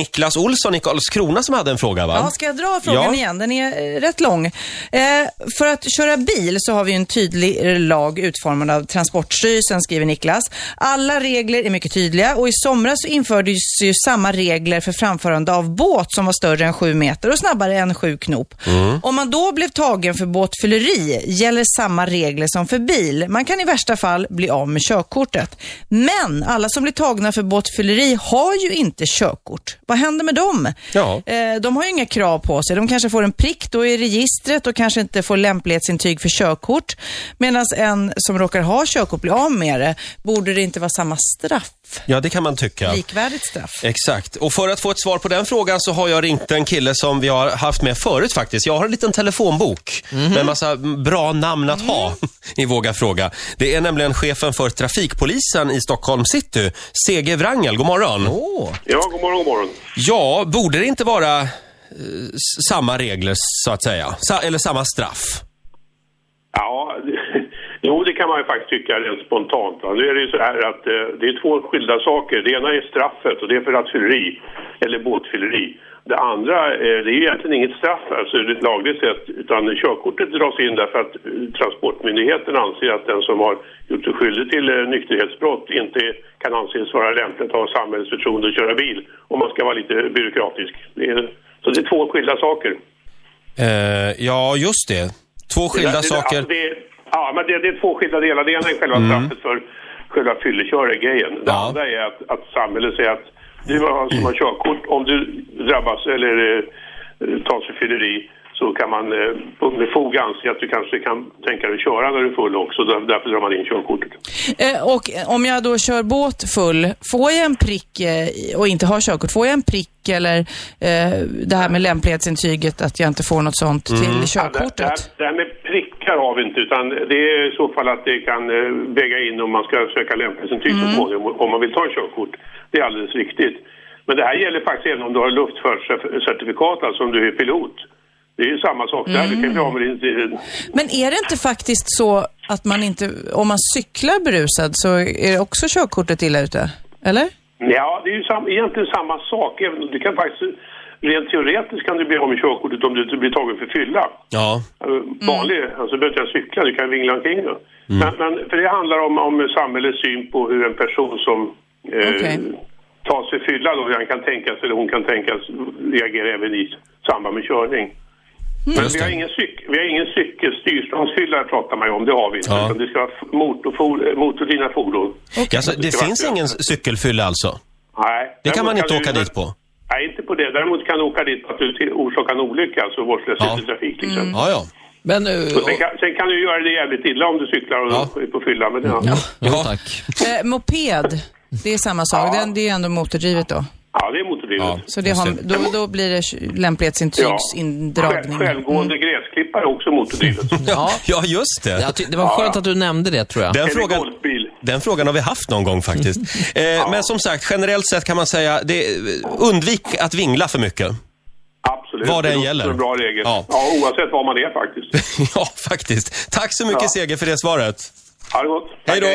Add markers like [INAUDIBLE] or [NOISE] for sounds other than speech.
Niklas Olsson i Karlskrona som hade en fråga va? Ja, ska jag dra frågan Ja. igen? Den är eh, rätt lång. Eh, för att köra bil så har vi en tydlig lag utformad av Transportstyrelsen, skriver Niklas. Alla regler är mycket tydliga och i somras så infördes ju samma regler för framförande av båt som var större än sju meter och snabbare än sju knop. Om man då blev tagen för båtfylleri gäller samma regler som för bil. Man kan i värsta fall bli av med körkortet. Men alla som blir tagna för båtfylleri har ju inte körkort. Vad händer med dem? Ja. Eh, de har ju inga krav på sig. De kanske får en prick då i registret och kanske inte får lämplighetsintyg för körkort. Medan en som råkar ha körkort blir av med det. Borde det inte vara samma straff? Ja, det kan man tycka. Likvärdigt straff? Exakt. Och för att få ett svar på den frågan så har jag ringt en kille som vi har haft med förut faktiskt. Jag har en liten telefonbok med en massa bra namn att ha [LAUGHS] i Våga Fråga. Det är nämligen chefen för trafikpolisen i Stockholm city, CG Wrangel. God morgon. Ja, god morgon, god morgon. Ja, borde det inte vara eh, samma regler så att säga? Sa- eller samma straff? Jo det kan man ju faktiskt tycka rent spontant. Va? Nu är det ju så här att eh, det är två skilda saker. Det ena är straffet och det är för rattfylleri eller båtfylleri. Det andra, eh, det är ju egentligen inget straff alltså lagligt sett utan körkortet dras in därför att eh, Transportmyndigheten anser att den som har gjort sig skyldig till eh, nykterhetsbrott inte kan anses vara lämplig att ha samhällets förtroende att köra bil om man ska vara lite byråkratisk. Det är, så det är två skilda saker. Eh, ja, just det. Två skilda det, det, saker. Alltså det, men det, det är två skilda delar. Det ena är själva straffet för själva fylleköre-grejen. Det Ja. andra är att, att samhället säger att du har- som har körkort, om du drabbas eller eh, tas för fylleri så kan man eh, med fog anse att du kanske kan tänka dig köra när du är full också. Där, därför drar man in körkortet. Eh, och om jag då kör båt full, får jag en prick eh, och inte har körkort, får jag en prick eller eh, det här med lämplighetsintyget att jag inte får något sånt till Ja, det, körkortet? det, här- det här med prickar har vi inte utan det är i så fall att det kan eh, väga in om man ska söka lämplighetsintyg så småningom om man vill ta körkort. Det är alldeles riktigt. Men det här gäller faktiskt även om du har luftfartscertifikat, alltså om du är pilot. Det är ju samma sak där. Du kan bli av med din... Men är det inte faktiskt så att man inte, om man cyklar berusad så är det också körkortet illa ute? Eller? Ja, det är ju sam, egentligen samma sak. Du kan faktiskt, rent teoretiskt kan du bli av med körkortet om du blir tagen för fylla. Ja. Eh, Vanlig, alltså du behöver inte cykla, du kan vingla omkring då. Men, men, för det handlar om, om samhällets syn på hur en person som eh, Okej. tas för fylla då, hur han kan tänkas eller hon kan tänkas reagera även i samband med körning. Men Just vi har det. ingen, cyk, vi har ingen cykel, styrstångsfylla pratar man ju om, det har vi inte. Ja. Utan det ska vara motordrivna fordon. Ja, så det ska finns ingen cykelfylla alltså? Nej. Det kan man inte du- åka dit på? På det. Däremot kan du åka dit på att du orsakar en olycka, alltså vårdslöshet Ja. i trafik till exempel. Ja, ja. Men, Och Sen, kan, sen kan du göra det jävligt illa om du cyklar och Ja. är på fylla. Men ja. ja, Ja. tack. Eh, moped, det är samma sak. Ja. Den, det är ändå motordrivet då. ja, det är motordrivet. Ja. Så det har, det. då, då blir det lämplighetsintygsindragning. Själv, självgående gräsklippare är också motordrivet. [LAUGHS] Ja. Ja, just det. Ty- det var skönt att du nämnde det, tror jag. Den frågan, golfbil. Den frågan har vi haft någon gång faktiskt. [LAUGHS] Eh, Men som sagt, generellt sett kan man säga, det, undvik att vingla för mycket. Absolut. Vad det låter gäller. som En bra regel. Ja. Ja. oavsett var man är faktiskt. [LAUGHS] ja, faktiskt. Tack så mycket Ja. Seger för det svaret. Ha det gott. Hej då.